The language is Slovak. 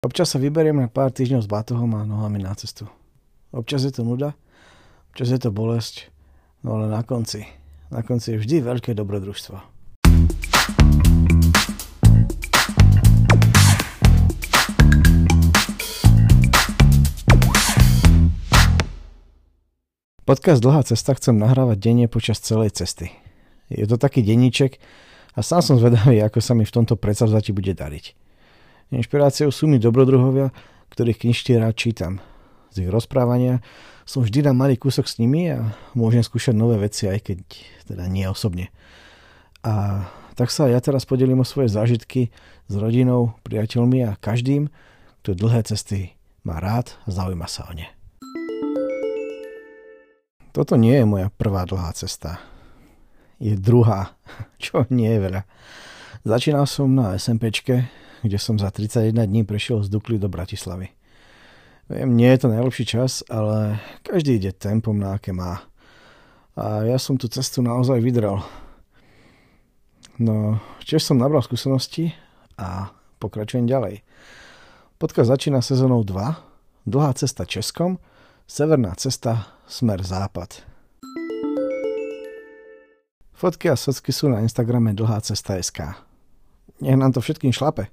Občas sa vyberiem na pár týždňov s batohom a nohami na cestu. Občas je to nuda, občas je to bolesť, no ale na konci, na konci je vždy veľké dobrodružstvo. Podcast Dlhá cesta chcem nahrávať denne počas celej cesty. Je to taký denníček a sám som zvedavý, ako sa mi v tomto predsavzati bude dariť. Inšpiráciou sú mi dobrodruhovia, ktorých knižky rád čítam. Z ich rozprávania som vždy na malý kúsok s nimi a môžem skúšať nové veci, aj keď teda nie osobne. A tak sa ja teraz podelím o svoje zážitky s rodinou, priateľmi a každým, kto dlhé cesty má rád a zaujíma sa o ne. Toto nie je moja prvá dlhá cesta. Je druhá, čo nie je veľa. Začínal som na SMPčke, kde som za 31 dní prešiel z Dukly do Bratislavy. Viem, nie je to najlepší čas, ale každý ide tempom, na aké má. A ja som tú cestu naozaj vydrel. No, tiež som nabral skúsenosti a pokračujem ďalej. Podcast začína sezónou 2, dlhá cesta Českom, severná cesta smer západ. Fotky a socky sú na Instagrame dlhá cesta SK. Nech nám to všetkým šlape.